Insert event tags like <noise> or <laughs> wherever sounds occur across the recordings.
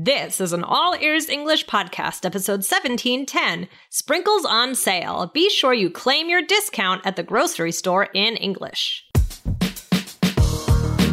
This is an All Ears English podcast, episode 1710 Sprinkles on Sale. Be sure you claim your discount at the grocery store in English.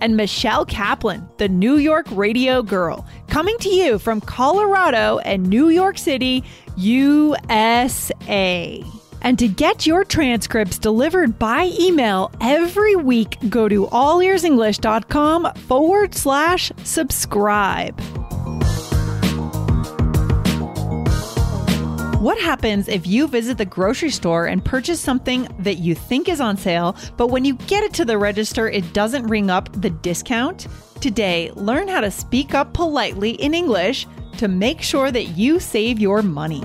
and Michelle Kaplan, the New York radio girl, coming to you from Colorado and New York City, USA. And to get your transcripts delivered by email every week, go to allearsenglish.com forward slash subscribe. What happens if you visit the grocery store and purchase something that you think is on sale, but when you get it to the register, it doesn't ring up the discount? Today, learn how to speak up politely in English to make sure that you save your money.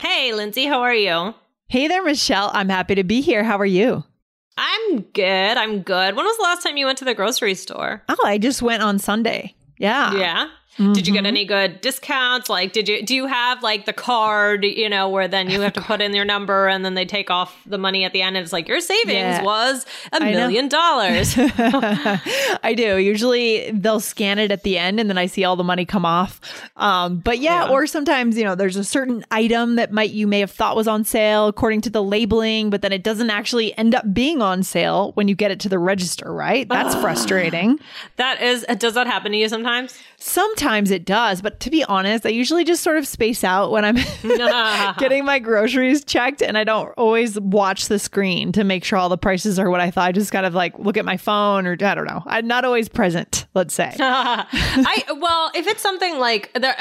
Hey, Lindsay, how are you? Hey there, Michelle. I'm happy to be here. How are you? I'm good. I'm good. When was the last time you went to the grocery store? Oh, I just went on Sunday. Yeah. Yeah. Mm-hmm. Did you get any good discounts? Like, did you do you have like the card, you know, where then you have to put in your number and then they take off the money at the end and it's like your savings yeah. was a million dollars. <laughs> I do. Usually they'll scan it at the end and then I see all the money come off. Um, but yeah, yeah, or sometimes, you know, there's a certain item that might you may have thought was on sale according to the labeling, but then it doesn't actually end up being on sale when you get it to the register, right? That's frustrating. That is does that happen to you sometimes? Sometimes it does, but to be honest, I usually just sort of space out when I'm <laughs> <laughs> getting my groceries checked and I don't always watch the screen to make sure all the prices are what I thought. I just kind of like look at my phone or I don't know. I'm not always present, let's say. <laughs> I well, if it's something like there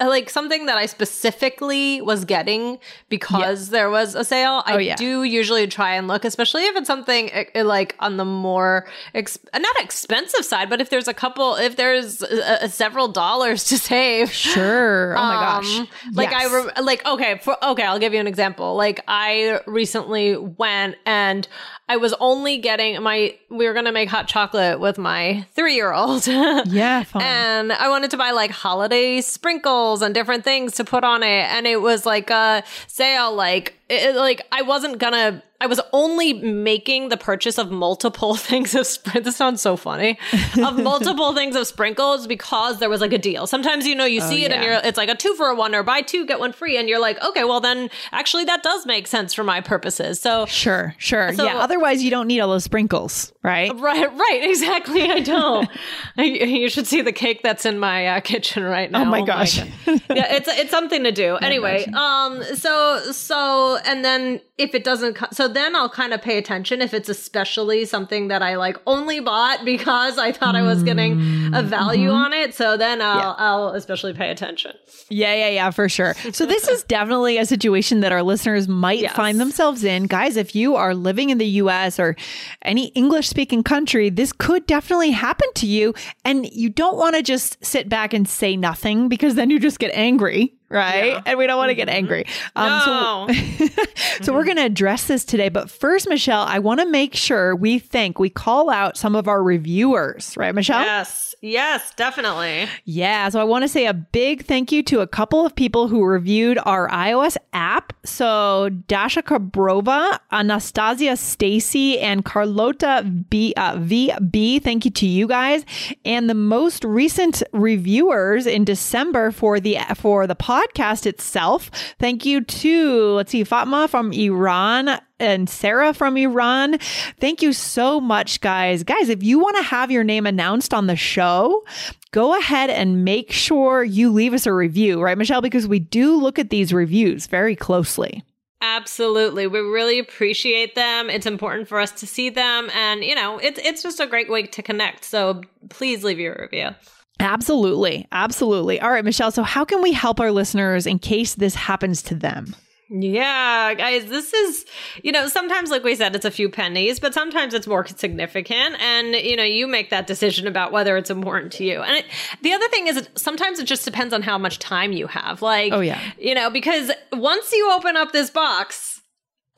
like something that I specifically was getting because yeah. there was a sale, I oh, yeah. do usually try and look, especially if it's something eh, eh, like on the more ex- not expensive side, but if there's a couple, if there's a, a several dollars to save. Sure. Oh my um, gosh. Like yes. I re- like okay, for, okay, I'll give you an example. Like I recently went and I was only getting my we were gonna make hot chocolate with my three year old. <laughs> yeah, fun. and I wanted to buy like holiday sprinkles and different things to put on it, and it was like a sale, like it, like I wasn't gonna I was only making the purchase of multiple <laughs> things of sprinkles. This sounds so funny. of <laughs> multiple things of sprinkles because there was like a deal. Sometimes you know you oh, see it yeah. and you're it's like a two for a one or buy two get one free and you're like okay well then actually that does make sense for my purposes. So sure sure so, yeah. Otherwise you don't need all those sprinkles right right right exactly. I don't. you should see the cake that's in my uh, kitchen right now. Oh my gosh. Oh my yeah, it's it's something to do. <laughs> anyway, um so so and then if it doesn't so then I'll kind of pay attention if it's especially something that I like only bought because I thought I was getting a value mm-hmm. on it. So then I'll yeah. I'll especially pay attention. Yeah, yeah, yeah, for sure. So this is definitely a situation that our listeners might yes. find themselves in. Guys, if you are living in the US or any English speaking country, this could definitely happen to you and you don't want to just sit back and say nothing because then you just get angry right? Yeah. And we don't want to get mm-hmm. angry. Um, no. <laughs> So, so mm-hmm. we're going to address this today. But first, Michelle, I want to make sure we thank, we call out some of our reviewers, right, Michelle? Yes. Yes, definitely. Yeah. So I want to say a big thank you to a couple of people who reviewed our iOS app. So Dasha Kabrova, Anastasia Stacy, and Carlota B, uh, VB. Thank you to you guys. And the most recent reviewers in December for the for the podcast itself. Thank you to let's see, Fatma from Iran, and Sarah from Iran. Thank you so much, guys. Guys, if you want to have your name announced on the show, go ahead and make sure you leave us a review, right, Michelle? Because we do look at these reviews very closely. Absolutely. We really appreciate them. It's important for us to see them. And, you know, it's, it's just a great way to connect. So please leave your review. Absolutely. Absolutely. All right, Michelle. So, how can we help our listeners in case this happens to them? Yeah, guys, this is, you know, sometimes, like we said, it's a few pennies, but sometimes it's more significant. And, you know, you make that decision about whether it's important to you. And it, the other thing is, it, sometimes it just depends on how much time you have. Like, oh, yeah. You know, because once you open up this box,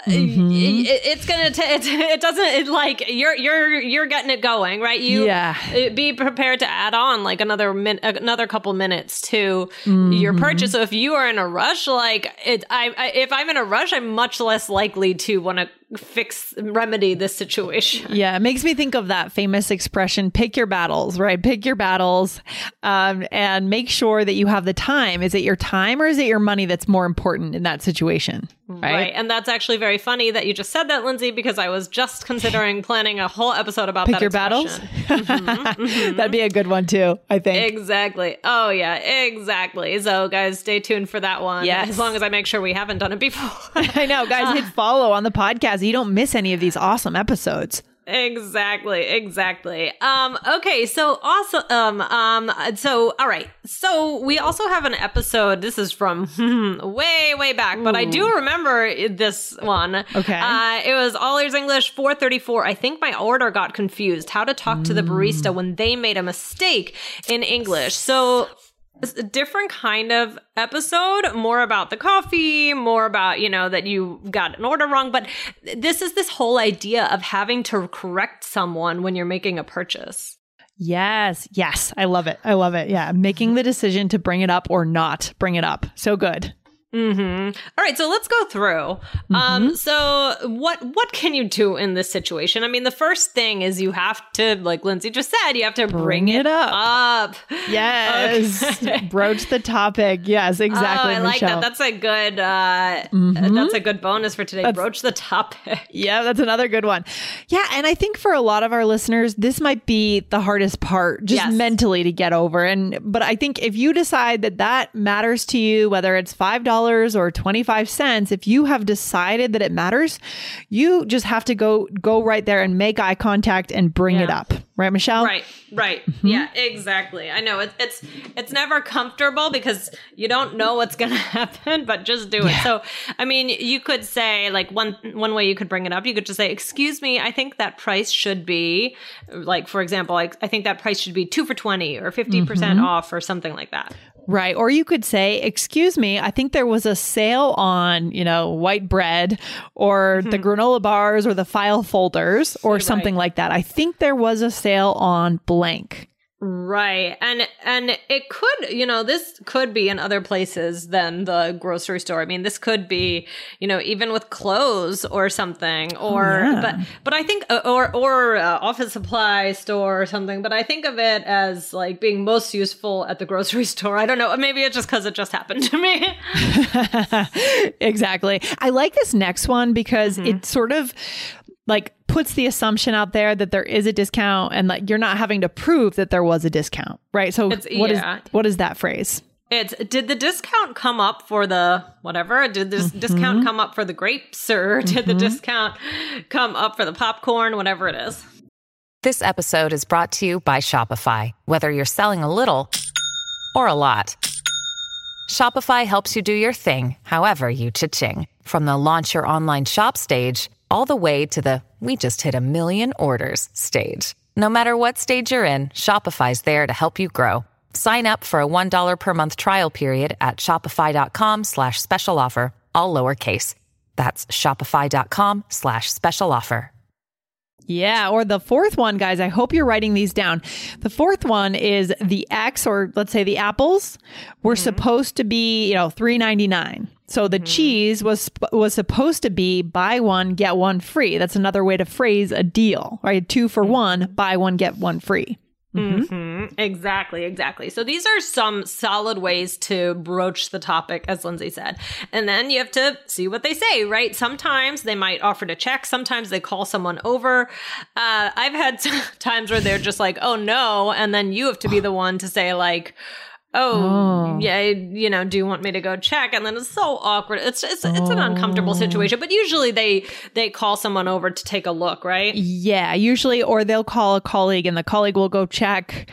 Mm-hmm. It, it's gonna t- it, <laughs> it doesn't it, like you're you're you're getting it going right you yeah be prepared to add on like another min another couple minutes to mm-hmm. your purchase so if you are in a rush like it I, I if i'm in a rush i'm much less likely to want to fix remedy this situation. Yeah it makes me think of that famous expression pick your battles right? Pick your battles um, and make sure that you have the time. Is it your time or is it your money that's more important in that situation right, right. and that's actually very funny that you just said that lindsay because i was just considering <laughs> planning a whole episode about pick your expression. battles mm-hmm, <laughs> mm-hmm. that'd be a good one too i think. Exactly. Oh yeah exactly. So guys stay tuned for that one yeah as long as i make sure we haven't done it before. <laughs> I know guys hit follow on the podcast so you don't miss any of these awesome episodes. Exactly, exactly. Um, okay, so awesome. Um, um, so all right. So we also have an episode. This is from <laughs> way, way back, Ooh. but I do remember this one. Okay. Uh, it was All Ears English 434. I think my order got confused. How to talk mm. to the barista when they made a mistake in English. So a different kind of episode, more about the coffee, more about, you know, that you got an order wrong. But this is this whole idea of having to correct someone when you're making a purchase. Yes, yes. I love it. I love it. Yeah. Making the decision to bring it up or not bring it up. So good. Mm-hmm. All right, so let's go through. Um, mm-hmm. Um, so what what can you do in this situation? I mean, the first thing is you have to, like Lindsay just said, you have to bring, bring it, up. up. Yes, okay. <laughs> broach the topic. Yes, exactly. Oh, I like that. That's a good. Uh, mm-hmm. That's a good bonus for today. That's, broach the topic. <laughs> Yeah, that's another good one. Yeah, and I think for a lot of our listeners, this might be the hardest part, just yes. mentally to get over. And but I think if you decide that that matters to you, whether it's five dollars or 25 cents, if you have decided that it matters, you just have to go go right there and make eye contact and bring yeah. it up. Right, Michelle? Right, right. Mm-hmm. Yeah, exactly. I know it's it's it's never comfortable because you don't know what's going <laughs> to happen, but just do yeah. it. So, I mean, you could say like one one way you could bring it up, you could just say, "Excuse me, I think that price should be like for example, like I think that price should be 2 for 20 or 50% mm hmm off or something like that." Right. Or you could say, excuse me, I think there was a sale on, you know, white bread or mm-hmm. the granola bars or the file folders or right. something like that. I think there was a sale on blank. Right. And and it could, you know, this could be in other places than the grocery store. I mean, this could be, you know, even with clothes or something oh, or oh, yeah. but but I think uh, or or uh, office supply store or something, but I think of it as like being most useful at the grocery <laughs> store. I don't know, maybe it's just cuz it just happened to me. <laughs> exactly. I like this next one because mm-hmm. it sort of like puts the assumption out there that there is a discount and like you're not having to prove that there was a discount, right? So it's, what yeah. is, what is that phrase? It's did the discount come up for the whatever? Did this mm-hmm. discount come up for the grapes <laughs> or did mm-hmm. the discount come up for the popcorn, whatever it is? This episode is brought to you by Shopify. Whether you're selling a little or a lot, Shopify helps you do your thing, however you cha-ching. From the launch your online shop stage all the way to the we just hit a million orders stage. No matter what stage you're in, Shopify's there to help you grow. Sign up for a $1 per month trial period at shopify.com slash special offer, all lowercase. That's shopify.com slash special offer. Yeah, or the fourth one, guys, I hope you're writing these down. The fourth one is the X or let's say the apples were mm-hmm. supposed to be, you know, 3.99. So the mm-hmm. cheese was was supposed to be buy one get one free. That's another way to phrase a deal, right? Two for mm-hmm. one, buy one get one free. Mm-hmm. Mm-hmm. Exactly, exactly. So these are some solid ways to broach the topic, as Lindsay said. And then you have to see what they say, right? Sometimes they might offer to check. Sometimes they call someone over. Uh, I've had <laughs> times where they're just like, oh no. And then you have to be the one to say, like, oh, Oh. yeah, you know, do you want me to go check? And then it's so awkward. It's it's it's an uncomfortable oh. situation. But usually they they call someone over to take a look, right? Yeah, usually, or they'll call a colleague and the colleague will go check.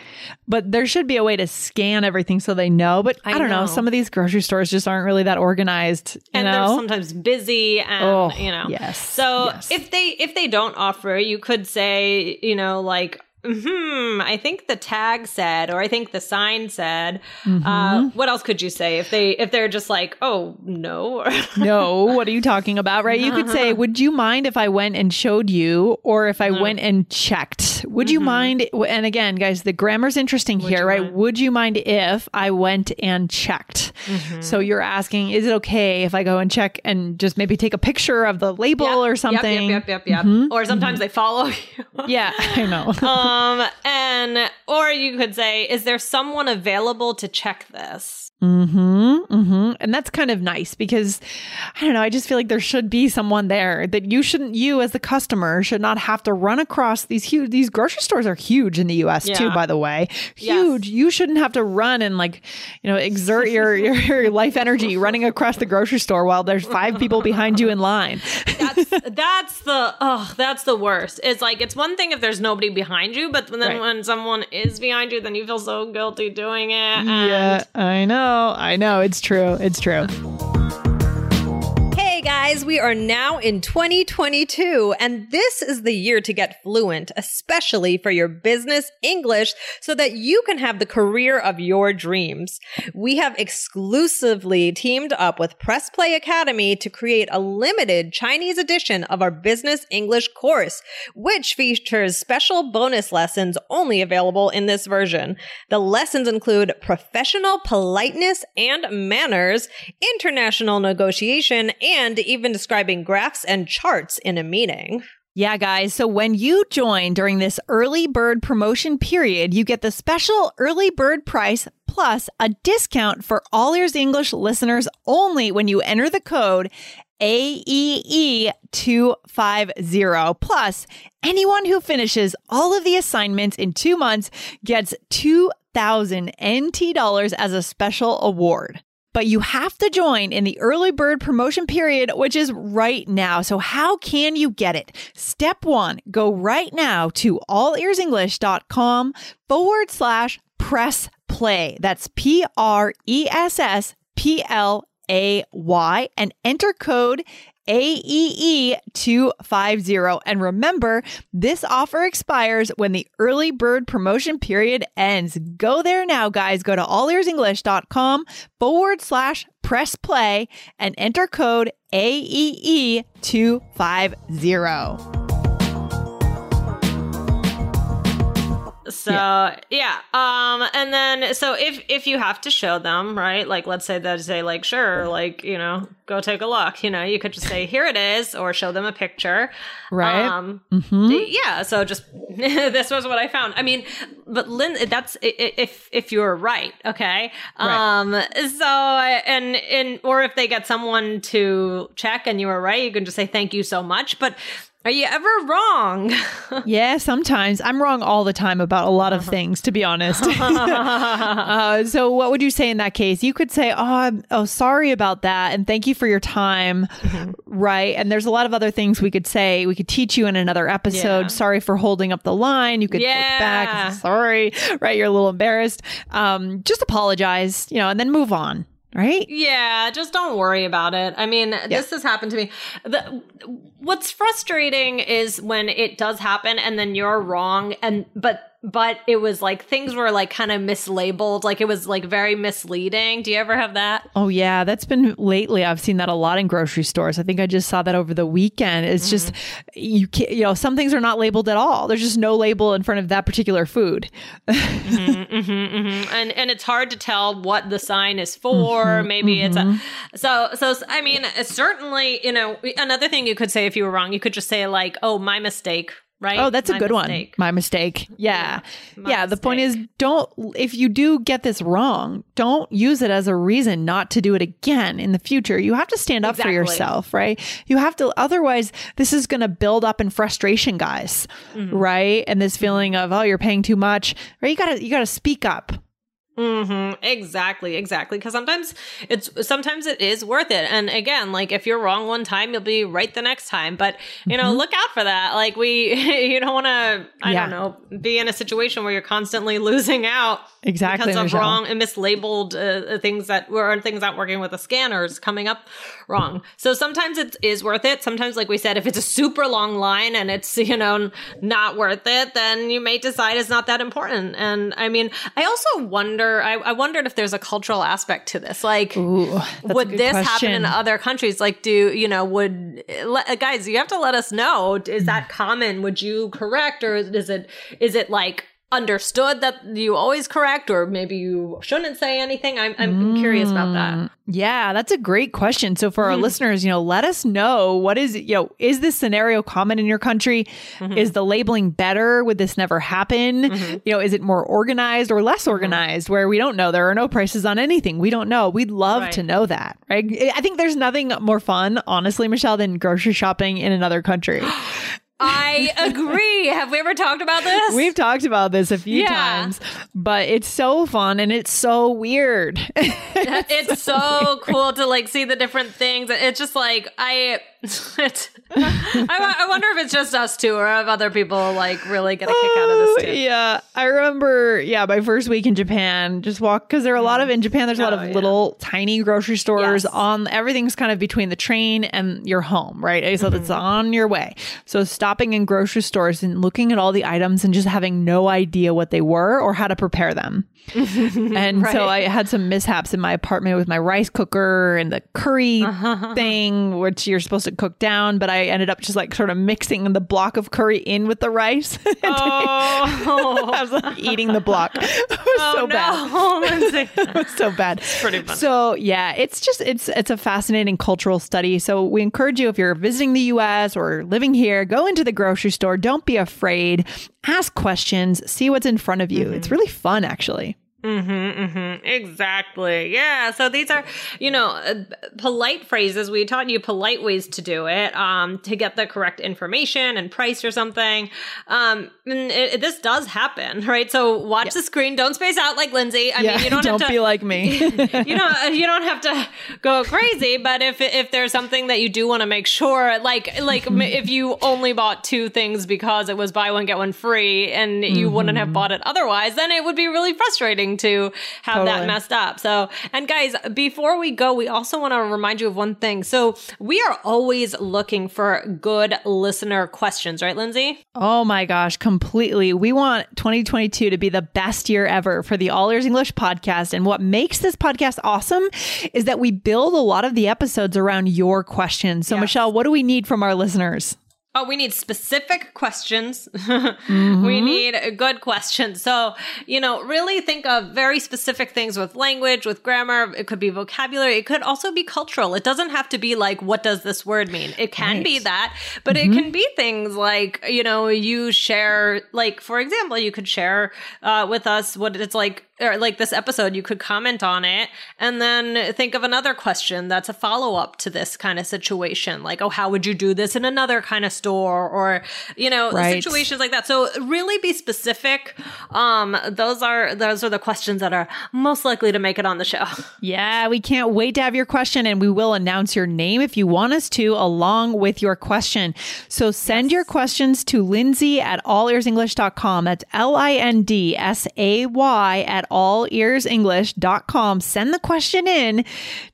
But there should be a way to scan everything so they know. But I, I don't know. know. Some of these grocery stores just aren't really that organized. You and they're know? sometimes busy and Oh, you know yes, so yes. if they if they don't offer you could say you know like hmm i think the tag said or i think the sign said Mm-hmm. uh what else could you say if they if they're just like oh no <laughs> no, what are you talking about? Right? You could say, Would you mind if I went and showed you, or if I went and checked? Would you mind? And again, guys, the grammar's interesting here, right? mind? Would you mind if I went and checked? So you're asking, Is it okay if I go and check and just maybe take a picture of the label Yep, or something? yep yep yep, yep. Mm-hmm. or sometimes they follow you Yeah, I know. <laughs> um Um, and or you could say is there someone available to check this Mm-hmm. Mm-hmm. And that's kind of nice because I don't know, I just feel like there should be someone there that you shouldn't you as the customer should not have to run across these huge these grocery stores are huge in the US too, by the way. Yes. Huge. You shouldn't have to run and like, you know, exert your, <laughs> your your life energy running across the grocery store while there's five people behind you in line. that's <laughs> that's the oh that's the worst it's like it's one thing if there's nobody behind you but then Right. when someone is behind you then you feel so guilty doing it and yeah, I know. I know. It's true. It's true. Guys, we are now in 2022, and this is the year to get fluent, especially for your business English, so that you can have the career of your dreams. We have exclusively teamed up with Press Play Academy to create a limited Chinese edition of our business English course, which features special bonus lessons only available in this version. The lessons include professional politeness and manners, international negotiation, and even describing graphs and charts in a meeting. Yeah, guys. So when you join during this early bird promotion period, you get the special early bird price plus a discount for all ears English listeners only when you enter the code E AEE250. Plus, anyone who finishes all of the assignments in two months gets 2,000 NT dollars as a special award. But you have to join in the early bird promotion period, which is right now. So, how can you get it? Step one go right now to allearsenglish.com forward slash press play. That's P R E S S P L A Y and enter code AEE250. And remember, this offer expires when the early bird promotion period ends. Go there now, guys. Go to allearsenglish.com forward slash press play and enter code E AEE250. So yeah. um, and then so if if you have to show them, right? Like let's say they say like sure, like you know, go take a look. You know, you could just say here it is, or show them a picture, Right. Um, Mhm. yeah. So just <laughs> this was what I found. I mean, but Lynn, that's if if you're right, okay. Right. Um. So and and or if they get someone to check and you were right, you can just say thank you so much. But are you ever wrong? <laughs> Yeah, sometimes I'm wrong all the time about a lot of things, to be honest. <laughs> uh, so, what would you say in that case? You could say, "Oh, I'm, oh, sorry about that, and thank you for your time." Right? And there's a lot of other things we could say. We could teach you in another episode. Yeah. Sorry for holding up the line. You could look back. Yeah. Sorry, <laughs> right? You're a little embarrassed. Um, just apologize, you know, and then move on. Right? Yeah, just don't worry about it. I mean, this has happened to me. The, what's frustrating is when it does happen and then you're wrong and but but it was like things were like kind of mislabeled, like it was like very misleading. Do you ever have that? Oh yeah, that's been lately. I've seen that a lot in grocery stores. I think I just saw that over the weekend. It's just mm-hmm. you can't, you know, some things are not labeled at all. There's just no label in front of that particular food. Mm-hmm, mm-hmm, and and it's hard to tell what the sign is for. Maybe it's a so so. I mean, certainly, you know, another thing you could say if you were wrong, you could just say like, "Oh, my mistake." Right? Oh, that's a good mistake. one. My mistake. Yeah. my yeah. The point is, don't, if you do get this wrong, don't use it as a reason not to do it again in the future. You have to stand up for yourself, right? You have to, otherwise, this is going to build up in frustration, guys, Mm-hmm. right? And this feeling of, oh, you're paying too much, right? You gotta, you gotta speak up. Mm-hmm. Exactly, exactly. Because sometimes it's sometimes it is worth it. And again, like if you're wrong one time, you'll be right the next time. But you know, mm-hmm. look out for that. Like we, <laughs> you don't want to, I yeah. don't know, be in a situation where you're constantly losing out exactly because of Michelle. wrong and mislabeled uh, things that were things not working with the scanners coming up wrong. So sometimes it is worth it. Sometimes, like we said, if it's a super long line and it's you know not worth it, then you may decide it's not that important. And I mean, I also wonder. I, I wondered if there's a cultural aspect to this. Like, Ooh, would this question. happen in other countries? Like, do you know? Would uh, guys? You have to let us know. Is that common? Would you correct, or is it is it like understood that you always correct or maybe you shouldn't say anything. I'm, I'm mm, curious about that. Mm, yeah that's a great question. So for mm-hmm. our listeners you know let us know what is you know is this scenario common in your country? Mm-hmm. is the labeling better? Would this never happen? Mm-hmm. you know is it more organized or less mm-hmm. organized where we don't know? There are no prices on anything. We don't know. We'd love right. to know that right? I think there's nothing more fun honestly michelle than grocery shopping in another country <gasps> <gasps> <gasps> I <laughs> agree. Have we ever talked about this? We've talked about this a few yeah. times, but it's so fun and it's so weird. <laughs> it's so cool to like see the different things. It's just like I <laughs> I, I, wonder if it's just us two or if other people like really get a kick out of this oh, too. Yeah. I remember, yeah, my first week in Japan, just walk because there are a lot of in Japan, there's a lot of oh, yeah. little tiny grocery stores yes. on everything's kind of between the train and your home, right? So mm-hmm. it's on your way. So stopping in grocery stores and looking at all the items and just having no idea what they were or how to prepare them. <laughs> and right. so I had some mishaps in my apartment with my rice cooker and the curry uh-huh. thing, which you're supposed to cook down, but I ended up just like sort of mixing the block of curry in with the rice. <laughs> oh, <laughs> I was like eating the block. It was oh, so no. bad. <laughs> it was so bad. It's pretty fun. So yeah, it's just it's it's a fascinating cultural study. So we encourage you if you're visiting the U.S. or living here, go into the grocery store. Don't be afraid. Ask questions. See what's in front of you. Mm-hmm. It's really fun, actually. Mm-hmm, mm-hmm. Exactly. Yeah. So these are, you know, uh, polite phrases. We taught you polite ways to do it, um, to get the correct information and price or something. Um, and it, it, this does happen, <laughs> right? So watch yeah. the screen. Don't space out like Lindsay. I yeah, mean, you don't, <laughs> don't have to, be like me. <laughs> you know, you don't have to go crazy. But if if there's something that you do want to make sure, like like if you only bought two things because it was buy one get one free, and you mm-hmm. wouldn't have mm-hmm. bought it otherwise, then it would be really frustrating to have totally. that messed up. So, and guys, before we go, we also want to remind you of one thing. So, we are always looking for good listener questions, right, Lindsay? Oh my gosh, completely. We want 2022 to be the best year ever for the All Ears English podcast. And what makes this podcast awesome is that we build a lot of the episodes around your questions. So, yes. Michelle, what do we need from our listeners? Oh, we need specific questions. <laughs> mm-hmm. We need a good questions. So, you know, really think of very specific things with language, with grammar. It could be vocabulary. It could also be cultural. It doesn't have to be like, what does this word mean? It can right. be that, but mm-hmm. it can be things like, you know, you share, like, for example, you could share uh, with us what it's like or like this episode, you could comment on it and then think of another question that's a follow up to this kind of situation. Like, oh, how would you do this in another kind of store or, you know, right. situations like that. So really be specific. Um, those are, those are the questions that are most likely to make it on the show. <laughs> Yeah. We can't wait to have your question and we will announce your name if you want us to along with your question. So send yes. your questions to Lindsay at allearsenglish.com. That's L I N D S A Y at allearsenglish.com. Send the question in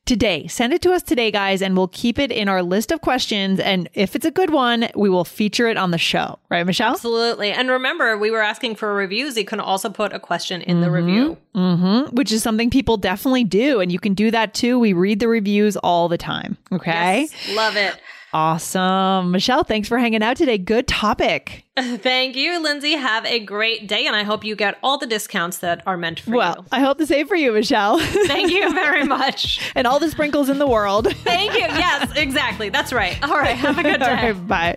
today. Send it to us today, guys, and we'll keep it in our list of questions. And if it's a good one, we will feature it on the show. Right, Michelle? Absolutely. And remember, we were asking for reviews. You can also put a question in mm-hmm. the review, mm-hmm. which is something people definitely do. And you can do that too. We read the reviews all the time. Okay. Yes, love it. Awesome. Michelle, thanks for hanging out today. Good topic. <laughs> Thank you, Lindsay. Have a great day, and I hope you get all the discounts that are meant for well, you. Well, I hope the same for you, Michelle. <laughs> Thank you very much. and all the sprinkles in the world. Thank you. Yes, exactly. That's right. All right. Have a <laughs> good day. bye.